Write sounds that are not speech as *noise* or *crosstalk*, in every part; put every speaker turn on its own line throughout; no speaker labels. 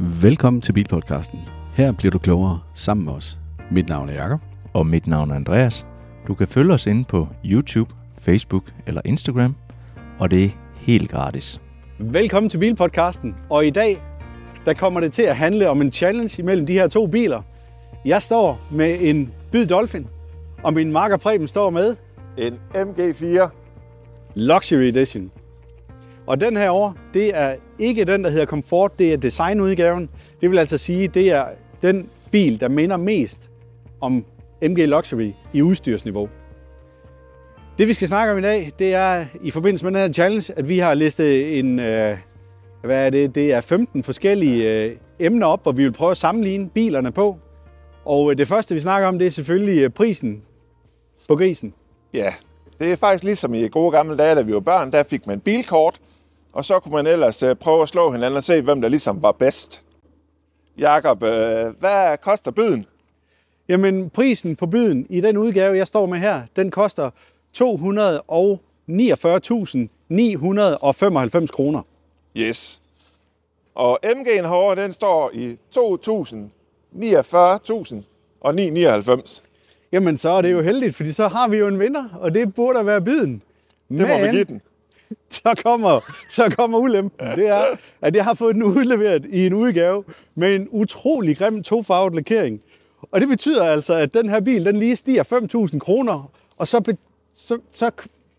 Velkommen til Bilpodcasten. Her bliver du klogere sammen med os. Mit navn er Jakob.
Og mit navn er Andreas. Du kan følge os inde på YouTube, Facebook eller Instagram, og det er helt gratis.
Velkommen til Bilpodcasten. Og i dag, der kommer det til at handle om en challenge imellem de her to biler. Jeg står med en Byd Dolphin, og min marker Preben står med
En MG4.
Luxury Edition. Og den her over, det er ikke den, der hedder Comfort, det er designudgaven. Det vil altså sige, det er den bil, der minder mest om MG Luxury i udstyrsniveau. Det vi skal snakke om i dag, det er i forbindelse med den her challenge, at vi har listet en, øh, hvad er det, det er 15 forskellige øh, emner op, hvor vi vil prøve at sammenligne bilerne på. Og øh, det første vi snakker om, det er selvfølgelig øh, prisen på grisen.
Ja, det er faktisk ligesom i gode gamle dage, da vi var børn, der fik man bilkort, og så kunne man ellers øh, prøve at slå hinanden og se, hvem der ligesom var bedst. Jakob, øh, hvad koster byden?
Jamen, prisen på byden i den udgave, jeg står med her, den koster 249.995 kroner.
Yes. Og MG'en herovre, den står i 2.049.000 og 999.
Jamen, så er det jo heldigt, fordi så har vi jo en vinder, og det burde være byden.
Det må vi give den. *laughs*
så kommer, så kommer ulempen. Det er, at jeg har fået den udleveret i en udgave med en utrolig grim tofarvet lakering. Og det betyder altså, at den her bil, den lige stiger 5.000 kroner, og så, be, så, så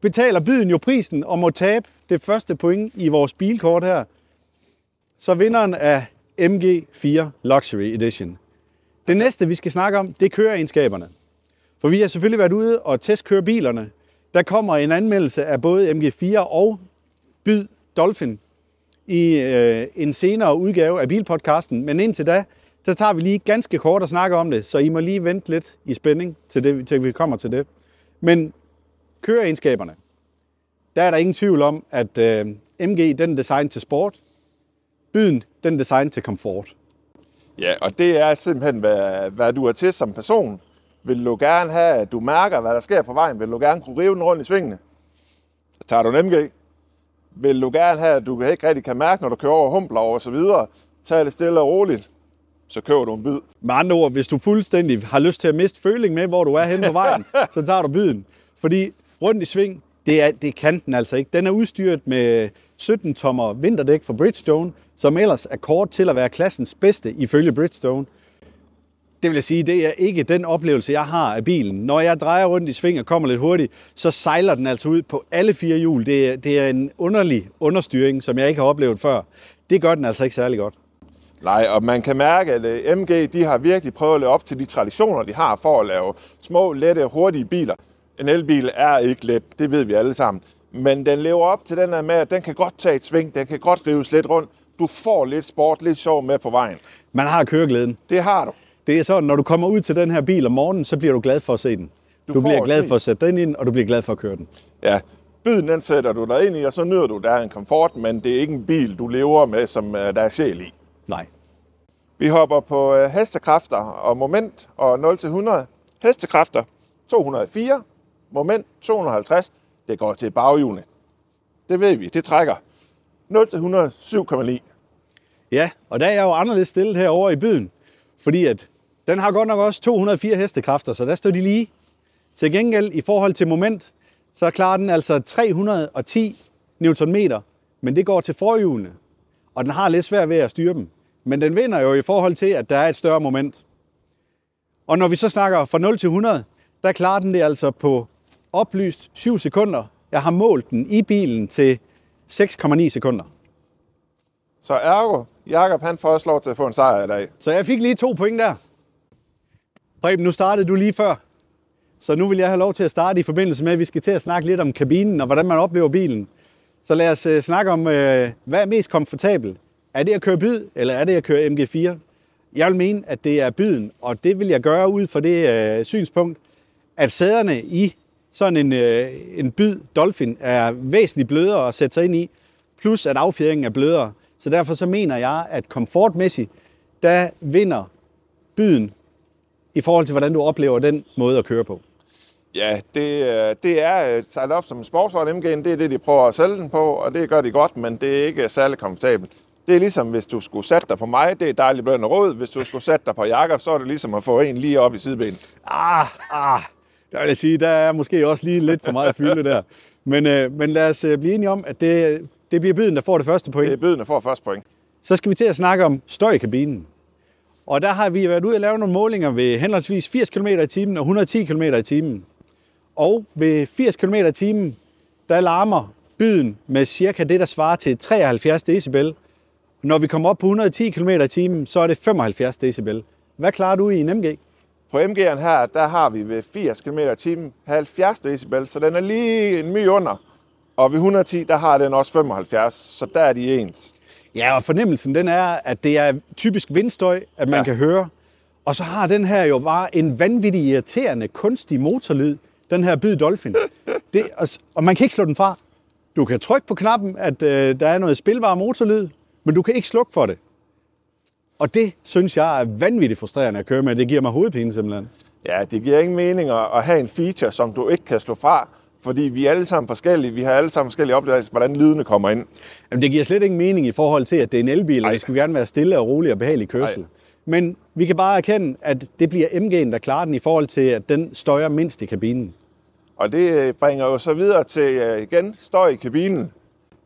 betaler byden jo prisen og må tabe det første point i vores bilkort her. Så vinderen af MG4 Luxury Edition. Det næste, vi skal snakke om, det er køreegenskaberne. For vi har selvfølgelig været ude og testkøre bilerne. Der kommer en anmeldelse af både MG4 og Byd Dolphin i øh, en senere udgave af Bilpodcasten. Men indtil da, så tager vi lige ganske kort og snakker om det, så I må lige vente lidt i spænding, til, det, til vi kommer til det. Men køreegenskaberne, der er der ingen tvivl om, at øh, MG den er designet til sport, Byden den er designet til komfort.
Ja, og det er simpelthen, hvad, hvad du er til som person. Vil du gerne have, at du mærker, hvad der sker på vejen? Vil du gerne kunne rive den rundt i svingene? Så tager du en MG. Vil du gerne have, at du ikke rigtig kan mærke, når du kører over humpler og så videre? Tag det stille og roligt. Så kører du en bid.
Med andre ord, hvis du fuldstændig har lyst til at miste føling med, hvor du er henne på vejen, *laughs* så tager du byden. Fordi rundt i sving, det, er, det kan den altså ikke. Den er udstyret med 17 tommer vinterdæk fra Bridgestone, som ellers er kort til at være klassens bedste ifølge Bridgestone. Det vil jeg sige, det er ikke den oplevelse, jeg har af bilen. Når jeg drejer rundt i sving og kommer lidt hurtigt, så sejler den altså ud på alle fire hjul. Det er, det er en underlig understyring, som jeg ikke har oplevet før. Det gør den altså ikke særlig godt.
Nej, og man kan mærke, at øh, MG de har virkelig prøvet at leve op til de traditioner, de har for at lave små, lette hurtige biler. En elbil er ikke let, det ved vi alle sammen. Men den lever op til den her med, at den kan godt tage et sving, den kan godt rives lidt rundt. Du får lidt sport, lidt sjov med på vejen.
Man har køreglæden.
Det har du.
Det er sådan, når du kommer ud til den her bil om morgenen, så bliver du glad for at se den. Du,
Du
bliver glad for at sætte den ind, og du bliver glad for at køre den.
Ja, byden den sætter du dig ind i, og så nyder du, der er en komfort, men det er ikke en bil, du lever med, som øh, der er sjæl i.
Nej.
Vi hopper på øh, hestekræfter og moment og 0-100. Hestekræfter 204, moment 250. Det går til baghjulene. Det ved vi, det trækker. 0-100, 7,9.
Ja, og der er jeg jo anderledes stillet herovre i byen, fordi at den har godt nok også 204 hestekræfter, så der står de lige. Til gengæld i forhold til moment, så klarer den altså 310 Nm, men det går til forhjulene, og den har lidt svært ved at styre dem. Men den vinder jo i forhold til, at der er et større moment. Og når vi så snakker fra 0 til 100, der klarer den det altså på oplyst 7 sekunder. Jeg har målt den i bilen til 6,9 sekunder.
Så ergo, Jakob han får også lov til at få en sejr i dag.
Så jeg fik lige to point der. Preben, nu startede du lige før. Så nu vil jeg have lov til at starte i forbindelse med, at vi skal til at snakke lidt om kabinen og hvordan man oplever bilen. Så lad os uh, snakke om, uh, hvad er mest komfortabel? Er det at køre byd, eller er det at køre MG4? Jeg vil mene, at det er byden, og det vil jeg gøre ud fra det uh, synspunkt, at sæderne i sådan en, uh, en byd Dolphin er væsentligt blødere at sætte sig ind i, plus at affjedringen er blødere. Så derfor så mener jeg, at komfortmæssigt, der vinder byden i forhold til, hvordan du oplever den måde at køre på.
Ja, det, øh, det er øh, sejlet op som en sportsvogn MG'en. Det er det, de prøver at sælge den på, og det gør de godt, men det er ikke særlig komfortabelt. Det er ligesom, hvis du skulle sætte dig på mig, det er dejligt blød og rød. Hvis du skulle sætte dig på Jakob, så er det ligesom at få en lige op i sidebenet.
Ah, ah, der vil jeg sige, der er måske også lige lidt for meget fylde der. Men, øh, men lad os øh, blive enige om, at det, det bliver byden, der får det første point.
Det er byden, der får første point.
Så skal vi til at snakke om støj i kabinen. Og der har vi været ude og lave nogle målinger ved henholdsvis 80 km i timen og 110 km i timen. Og ved 80 km i timen, der larmer byden med cirka det, der svarer til 73 decibel. Når vi kommer op på 110 km i timen, så er det 75 decibel. Hvad klarer du i en MG?
På MG'eren her, der har vi ved 80 km i timen 70 decibel, så den er lige en my under. Og ved 110, der har den også 75, så der er de ens.
Ja, og fornemmelsen den er, at det er typisk vindstøj, at man ja. Kan høre. Og så har den her jo bare en vanvittig irriterende, kunstig motorlyd, den her Byd Dolphin. Det, og, og man kan ikke slå den fra. Du kan trykke på knappen, at øh, der er noget spilvar motorlyd, men du kan ikke slukke for det. Og det synes jeg er vanvittigt frustrerende at køre med. Det giver mig hovedpine simpelthen.
Ja, det giver ingen mening at have en feature, som du ikke kan slå fra, fordi vi er alle sammen forskellige. Vi har alle sammen forskellige opdagelser, hvordan lydene kommer ind.
Jamen, det giver slet ingen mening i forhold til, at det er en elbil, og det skal gerne være stille og rolig og behagelig kørsel.
Ej.
Men vi kan bare erkende, at det bliver MG'en, der klarer den i forhold til, at den støjer mindst i kabinen.
Og det bringer jo så videre til øh, igen støj i kabinen.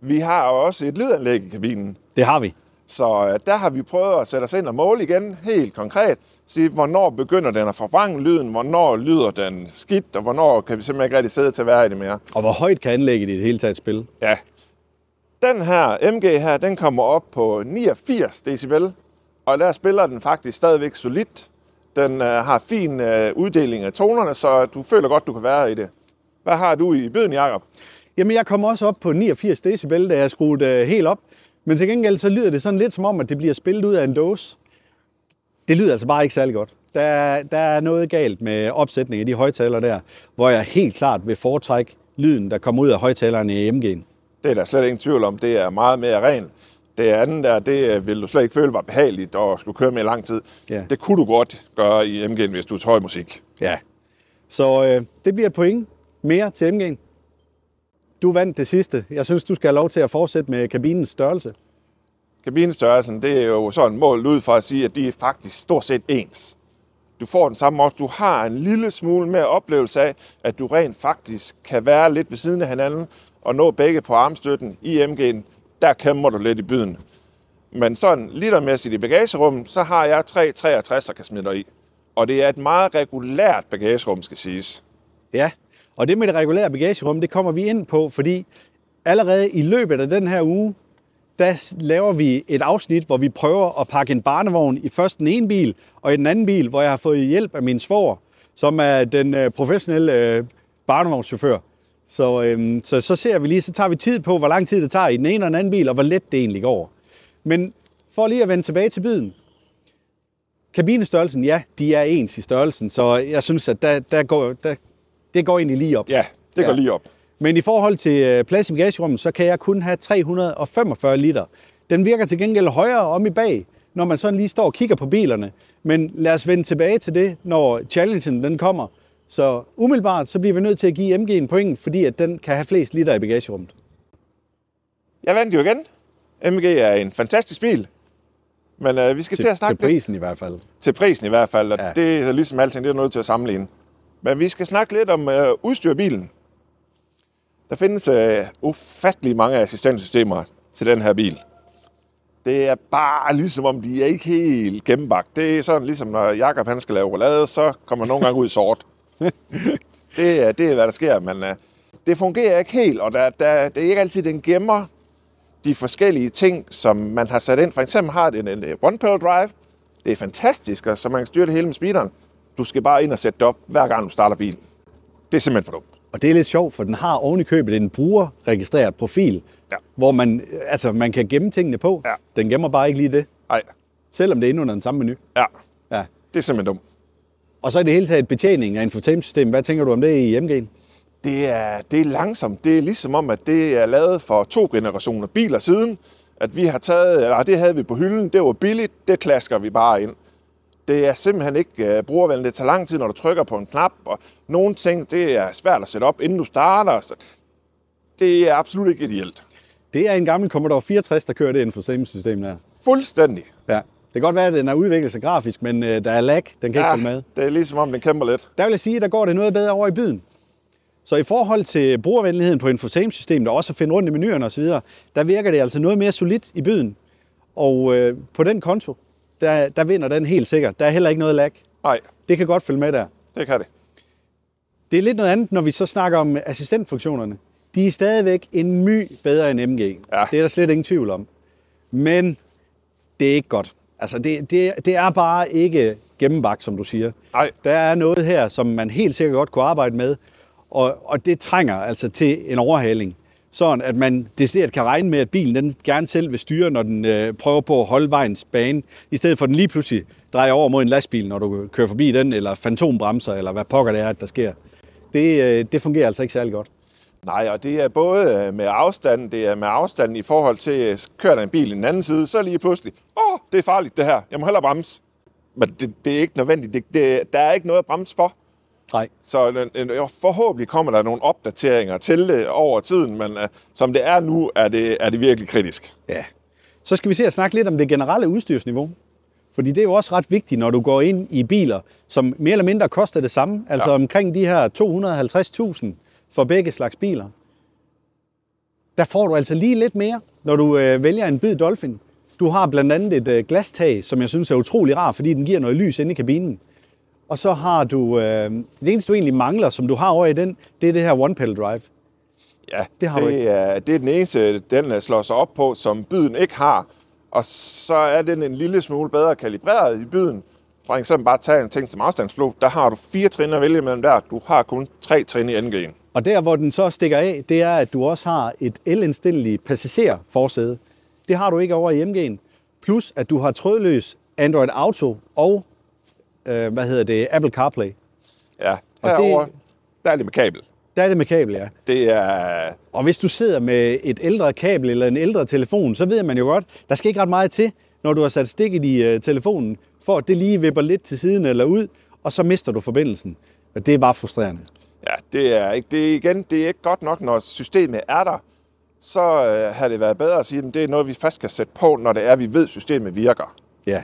Vi har jo også et lydanlæg i kabinen.
Det har vi.
Så øh, der har vi prøvet at sætte os ind og måle igen, helt konkret. Sige, hvornår begynder den at forvrænge lyden, hvornår lyder den skidt, og hvornår kan vi simpelthen ikke rigtig sidde til at være i det mere.
Og hvor højt kan anlægget i det hele taget spille?
Ja. Den her MG her, den kommer op på 89 decibel, og der spiller den faktisk stadigvæk solidt. Den øh, har fin øh, uddeling af tonerne, så du føler godt, du kan være i det. Hvad har du i bøden, Jacob?
Jamen, jeg kommer også op på 89 decibel, da jeg skruede øh, helt op. Men til gengæld så lyder det sådan lidt som om, at det bliver spillet ud af en dåse. Det lyder altså bare ikke særlig godt. Der, er- der er noget galt med opsætningen af de højtalere der, hvor jeg helt klart vil foretrække lyden, der kommer ud af højtalerne i MG'en.
Det er der slet ingen tvivl om. Det er meget mere ren. Det andet der, det vil du slet ikke føle var behageligt og skulle køre med i lang tid.
Ja.
Det kunne du godt gøre i MG'en, hvis du høj musik.
Ja. Så øh, det bliver et point mere til MG'en. Du vandt det sidste. Jeg synes, du skal have lov til at fortsætte med kabinens størrelse.
Kabinestørrelsen, det er jo sådan målt ud for at sige, at de er faktisk stort set ens. Du får den samme også. Du har en lille smule mere oplevelse af, at du rent faktisk kan være lidt ved siden af hinanden og nå begge på armstøtten i MG'en. Der kæmper du lidt i byden. Men sådan litermæssigt i bagagerummet, så har jeg 363, der kan smide dig i. Og det er et meget regulært bagagerum, skal siges.
Ja, og det med det regulære bagagerum, det kommer vi ind på, fordi allerede i løbet af den her uge, der laver vi et afsnit, hvor vi prøver at pakke en barnevogn i først den ene bil, og i den anden bil, hvor jeg har fået hjælp af min svoger, som er den øh, professionelle øh, barnevognschauffør. Så, øhm, så, så ser vi lige, så tager vi tid på, hvor lang tid det tager i den ene og den anden bil, og hvor let det egentlig går. Men for lige at vende tilbage til biden. Kabinestørrelsen, ja, de er ens i størrelsen, så jeg synes, at der, der går, der, det går egentlig lige op.
Ja, det går
Ja.
lige op.
Men i forhold til øh, plads i bagagerummet, så kan jeg kun have 345 liter. Den virker til gengæld højere om i bag, når man sådan lige står og kigger på bilerne. Men lad os vende tilbage til det, når challengen den kommer. Så umiddelbart så bliver vi nødt til at give MG en point, fordi at den kan have flest liter i bagagerummet.
Jeg vandt jo igen. MG er en fantastisk bil. Men øh, vi skal til, til at snakke
til
lidt
prisen i hvert fald.
til prisen i hvert fald, og
Ja.
det er ligesom alting, det er nødt til at sammenligne. Men vi skal snakke lidt om øh, udstyrbilen. Der findes øh, ufattelig mange assistenssystemer til den her bil. Det er bare ligesom om, de er ikke helt gennembagt. Det er sådan ligesom, når Jakob han skal lave roulade, så kommer nogle gange ud i sort. *laughs* det, er, det er, hvad der sker, men øh, det fungerer ikke helt, og der, der, det er ikke altid, den gemmer de forskellige ting, som man har sat ind. For eksempel har den en, en one-pedal drive. Det er fantastisk, og så man kan styre det hele med speederen. Du skal bare ind og sætte det op, hver gang du starter bilen. Det er simpelthen for dumt.
Og det er lidt sjovt, for den har oven i købet en brugerregistreret profil,
Ja.
hvor man, altså, man kan gemme tingene på.
Ja.
Den gemmer bare ikke lige det,
Nej,
selvom det er inde under den samme menu.
ja,
Ja.
det er simpelthen dumt.
Og så i det hele taget betjeningen af infotainment-system. Hvad tænker du om det i MG'en?
Det er, det er langsomt. Det er ligesom om, at det er lavet for to generationer biler siden. At vi har taget, eller det havde vi på hylden, det var billigt, det klasker vi bare ind. Det er simpelthen ikke uh, brugervenligt. Det tager lang tid, når du trykker på en knap, og nogle ting, det er svært at sætte op, inden du starter. Så det er absolut ikke ideelt.
Det er en gammel Commodore 64, der kører det infotainment-system der.
Fuldstændig.
Ja. Det kan godt være, at den er udviklet sig grafisk, men øh, der er lag. Den kan ikke følge med.
det er ligesom om, den kæmper lidt.
Der vil jeg sige, at der går det noget bedre over i byen. Så i forhold til brugervenligheden på infotainment-systemet, og også at finde rundt i menuerne osv., der virker det altså noget mere solidt i byen. Og øh, på den konto, der, der vinder den helt sikkert. Der er heller ikke noget lag.
Nej,
Det kan godt følge med der.
det kan det.
Det er lidt noget andet, når vi så snakker om assistentfunktionerne. De er stadigvæk en my bedre end MG.
Ja.
Det er der slet ingen tvivl om. Men det er ikke godt. Altså, det, det, det er bare ikke gennembagt, som du siger.
Nej,
Der er noget her, som man helt sikkert godt kunne arbejde med, og, og det trænger altså til en overhaling. Sådan, at man decideret kan regne med, at bilen den gerne selv vil styre, når den øh, prøver på at holde vejens bane, i stedet for at den lige pludselig drejer over mod en lastbil, når du kører forbi den, eller fantombremser, eller hvad pokker det er, der sker. Det, øh, det fungerer altså ikke særlig godt.
Nej, og det er både øh, med afstanden, det er med afstanden i forhold til, øh, kører der en bil i den anden side, så lige pludselig, åh, det er farligt det her, jeg må hellere bremse. Men det, det er ikke nødvendigt, det, det, der er ikke noget at bremse for.
Nej.
Så øh, øh, forhåbentlig kommer der nogle opdateringer til det over tiden, men øh, som det er nu, er det, er det virkelig kritisk.
Ja. Så skal vi se at snakke lidt om det generelle udstyrsniveau. Fordi det er jo også ret vigtigt, når du går ind i biler, som mere eller mindre koster det samme. Altså. Ja. omkring de her 250.000 for begge slags biler. Der får du altså lige lidt mere, når du øh, vælger en bid Dolphin. Du har blandt andet et øh, glastag, som jeg synes er utrolig rar, fordi den giver noget lys inde i kabinen. Og så har du, øh, det eneste du egentlig mangler, som du har over i den, det er det her one pedal drive.
Ja,
Det har du
det, er, det er den eneste, den øh, slår sig op på, som byden ikke har. Og så er den en lille smule bedre kalibreret i byden. For eksempel bare tage en ting som afstandsflug. Der har du fire trin at vælge mellem der. Du har kun tre trin i NG'en.
Og der, hvor den så stikker af, det er, at du også har et el-indstilleligt passagerforsæde. Det har du ikke over i MG'en. Plus, at du har trådløs Android Auto og, øh, hvad hedder det, Apple CarPlay.
Ja,
Og
herover,
det-
der er det med kabel.
Der er det med kabel, ja.
Det er...
Og hvis du sidder med et ældre kabel eller en ældre telefon, så ved man jo godt, der skal ikke ret meget til, når du har sat stikket i øh, telefonen, for at det lige vipper lidt til siden eller ud, og så mister du forbindelsen. Og det er bare frustrerende.
Ja, det er ikke det er igen, det er ikke godt nok, når systemet er der. Så øh, har det været bedre at sige, at det er noget, vi først skal sætte på, når det er, vi ved, at systemet virker.
Ja.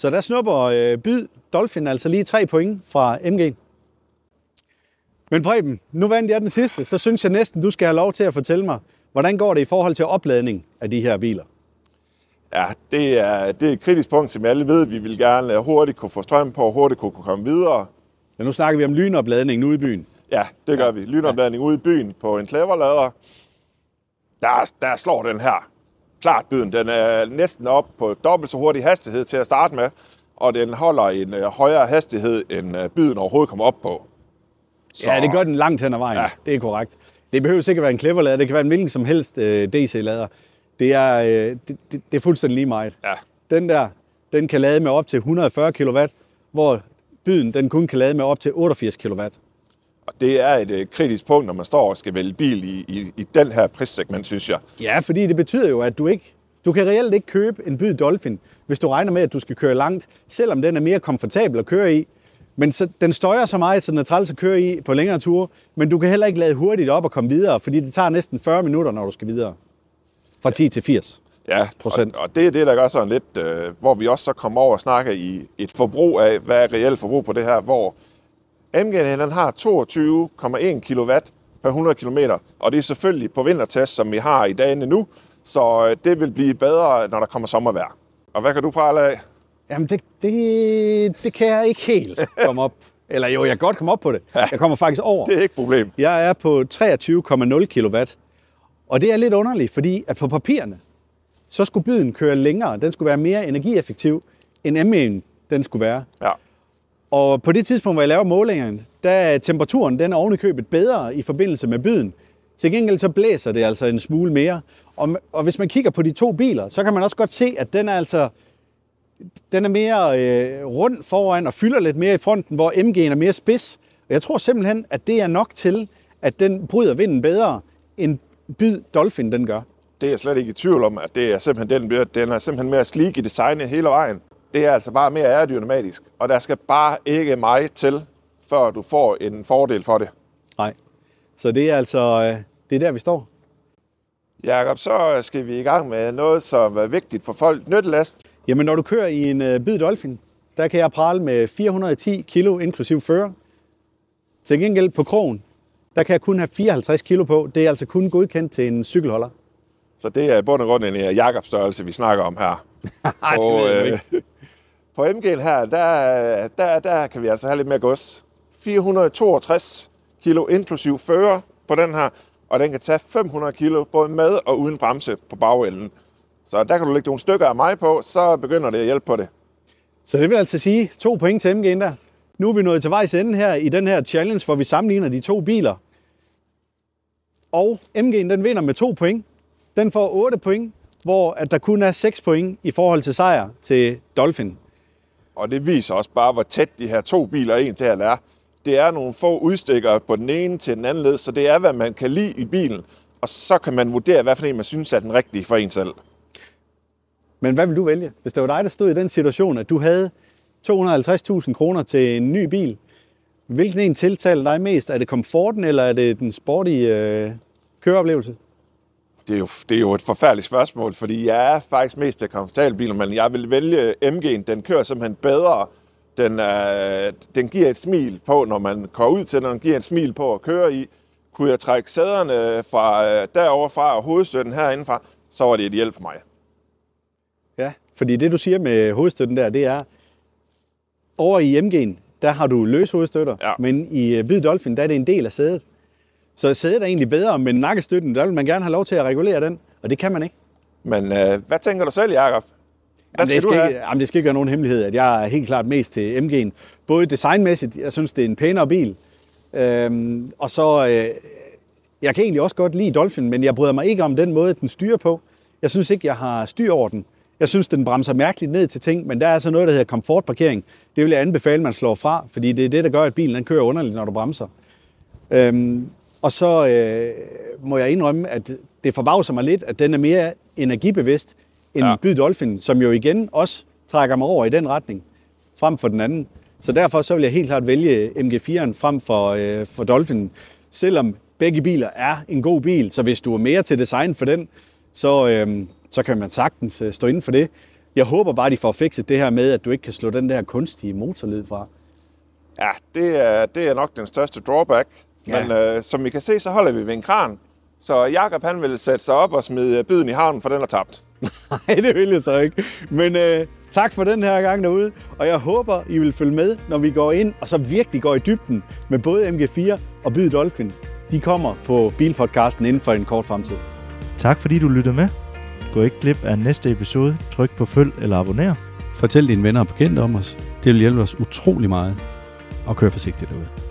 Så der snupper øh, Byd Dolphin altså lige tre point fra MG. Men Preben, nu vandt jeg den sidste, så synes jeg næsten, du skal have lov til at fortælle mig, hvordan går det i forhold til opladning af de her biler?
Ja, det er, det er et kritisk punkt, som alle ved. Vi vil gerne hurtigt kunne få strøm på, hurtigt kunne komme videre.
Ja, nu snakker vi om lynopladningen ude i byen.
Ja, det gør vi. Lynopladning ude i byen på en cleverlader. Der, der slår den her. Klart byden. Den er næsten op på dobbelt så hurtig hastighed til at starte med, og den holder en øh, højere hastighed, end øh, byden overhovedet kommer op på.
Så... Ja, det gør den langt hen ad vejen. Ja.
Ja.
Det er korrekt. Det behøver sikkert være en clever-lader. Det kan være en hvilken som helst øh, DC-lader. Det er, øh, det, det, det er fuldstændig lige meget.
Ja,
Den der, den kan lade med op til 140 kW, hvor byden den kun kan lade med op til 88 kW.
Og det er et øh, kritisk punkt, når man står og skal vælge bil i, i, i den her prissegment, synes jeg.
Ja, fordi det betyder jo, at du ikke du kan reelt ikke købe en byd Dolphin, hvis du regner med, at du skal køre langt, selvom den er mere komfortabel at køre i. Men så, den støjer så meget, så den er træls at køre i på længere ture, men du kan heller ikke lade hurtigt op og komme videre, fordi det tager næsten 40 minutter, når du skal videre. Fra 10 til 80.
Ja,
Procent.
Og, og det er det, der gør sådan lidt, øh, hvor vi også så kommer over og snakker i et forbrug af, hvad er reelt forbrug på det her, hvor MG'en den har 22,1 kW per 100 km, og det er selvfølgelig på vintertest, som vi har i dagene nu, så øh, det vil blive bedre, når der kommer sommervejr. Og hvad kan du prale af?
Jamen, det, det, det kan jeg ikke helt komme op. Eller jo, jeg kan godt komme op på det. Jeg kommer faktisk over.
Det er ikke et problem.
Jeg er på 23,0 kW. Og det er lidt underligt, fordi at på papirerne, så skulle byden køre længere. Den skulle være mere energieffektiv, end M1 den skulle være.
Ja.
Og på det tidspunkt, hvor jeg laver målingerne, der er temperaturen den er ovenikøbet bedre i forbindelse med byden. Til gengæld så blæser det altså en smule mere. Og, og hvis man kigger på de to biler, så kan man også godt se, at den er altså den er mere øh, rund foran og fylder lidt mere i fronten, hvor MG'en er mere spids. Og jeg tror simpelthen, at det er nok til, at den bryder vinden bedre, end byd Dolphin den gør.
Det er jeg slet ikke i tvivl om, at det er simpelthen den, den er simpelthen mere sleek i designet hele vejen. Det er altså bare mere aerodynamisk, og der skal bare ikke meget til, før du får en fordel for det.
Nej. Så det er altså, øh, det er der, vi står.
Jakob, så skal vi i gang med noget, som er vigtigt for folk. Nyttelast.
Jamen, når du kører i en Bid Dolphin, der kan jeg prale med 410 kilo inklusiv fører. Til gengæld på krogen, der kan jeg kun have 54 kilo på. Det er altså kun godkendt til en cykelholder.
Så det er i bund og grund en øh, Jakob-størrelse, vi snakker om her. *laughs*
Ej, det ved jeg
øh,
ikke
på MG'en her, der, der, der kan vi altså have lidt mere gods. 462 kilo inklusiv fører på den her, og den kan tage 500 kilo både med og uden bremse på bagenden. Så der kan du lægge nogle stykker af mig på, så begynder det at hjælpe på det.
Så det vil altså sige to point til MG'en der. Nu er vi nået til vejs ende her i den her challenge, hvor vi sammenligner de to biler. Og MG'en den vinder med to point. Den får 8 point, hvor at der kun er 6 point i forhold til sejr til Dolphin.
Og det viser også bare, hvor tæt de her to biler en til at er. Det er nogle få udstikker på den ene til den anden led, så det er, hvad man kan lide i bilen. Og så kan man vurdere, hvad for en man synes er den rigtige for en selv.
Men hvad vil du vælge? Hvis det var dig, der stod i den situation, at du havde 250.000 kroner til en ny bil, hvilken en tiltaler dig mest? Er det komforten, eller er det den sportige øh, køreoplevelse?
Det er, jo, det er jo et forfærdeligt spørgsmål, fordi jeg er faktisk mest til komfortabelbiler, men jeg vil vælge MG'en. Den kører simpelthen bedre. Den, øh, den giver et smil på, når man går ud til den. Den giver et smil på at køre i. Kunne jeg trække sæderne fra øh, derovre fra og hovedstøtten herindefra, så var det ideelt for mig.
Ja, fordi det du siger med hovedstøtten der, det er, over i MG'en, der har du løs hovedstøtter,
Ja.
men i øh, Bid Dolphin, der er det en del af sædet. Så sædet er egentlig bedre, men nakkestøtten, der vil man gerne have lov til at regulere den, og det kan man ikke.
Men øh, hvad tænker du selv, Jacob? Hvad
Jamen, det, skal ikke, jamen, det skal ikke være nogen hemmelighed, at jeg er helt klart mest til MG'en. Både designmæssigt, jeg synes, det er en pænere bil. Øhm, og så, øh, jeg kan egentlig også godt lide Dolphin, men jeg bryder mig ikke om den måde, den styrer på. Jeg synes ikke, jeg har styr over den. Jeg synes, den bremser mærkeligt ned til ting, men der er altså noget, der hedder komfortparkering. Det vil jeg anbefale, at man slår fra, fordi det er det, der gør, at bilen den kører underligt, når du bremser. Øhm, og så øh, må jeg indrømme, at det forbavser mig lidt, at den er mere energibevidst end Ja. Byd Dolphin, som jo igen også trækker mig over i den retning, frem for den anden. Så derfor så vil jeg helt klart vælge MG4'en frem for, øh, for Dolphin, selvom begge biler er en god bil. Så hvis du er mere til design for den, så, øh, så kan man sagtens øh, stå inden for det. Jeg håber bare, de får fikset det her med, at du ikke kan slå den der kunstige motorlyd fra.
Ja, det er, det er nok den største drawback.
Ja.
Men øh, som I kan se, så holder vi ved en kran. Så Jakob han vil sætte sig op og smide biden i havnen, for den er tabt. *laughs*
Nej, det vil jeg så ikke. Men øh, tak for den her gang derude, og jeg håber, I vil følge med, når vi går ind og så virkelig går i dybden med både MG4 og Byd Dolphin. De kommer på Bilpodcasten inden for en kort fremtid.
Tak fordi du lyttede med. Gå ikke glip af næste episode. Tryk på følg eller abonner.
Fortæl dine venner og bekendte om os. Det vil hjælpe os utrolig meget. Og kør forsigtigt derude.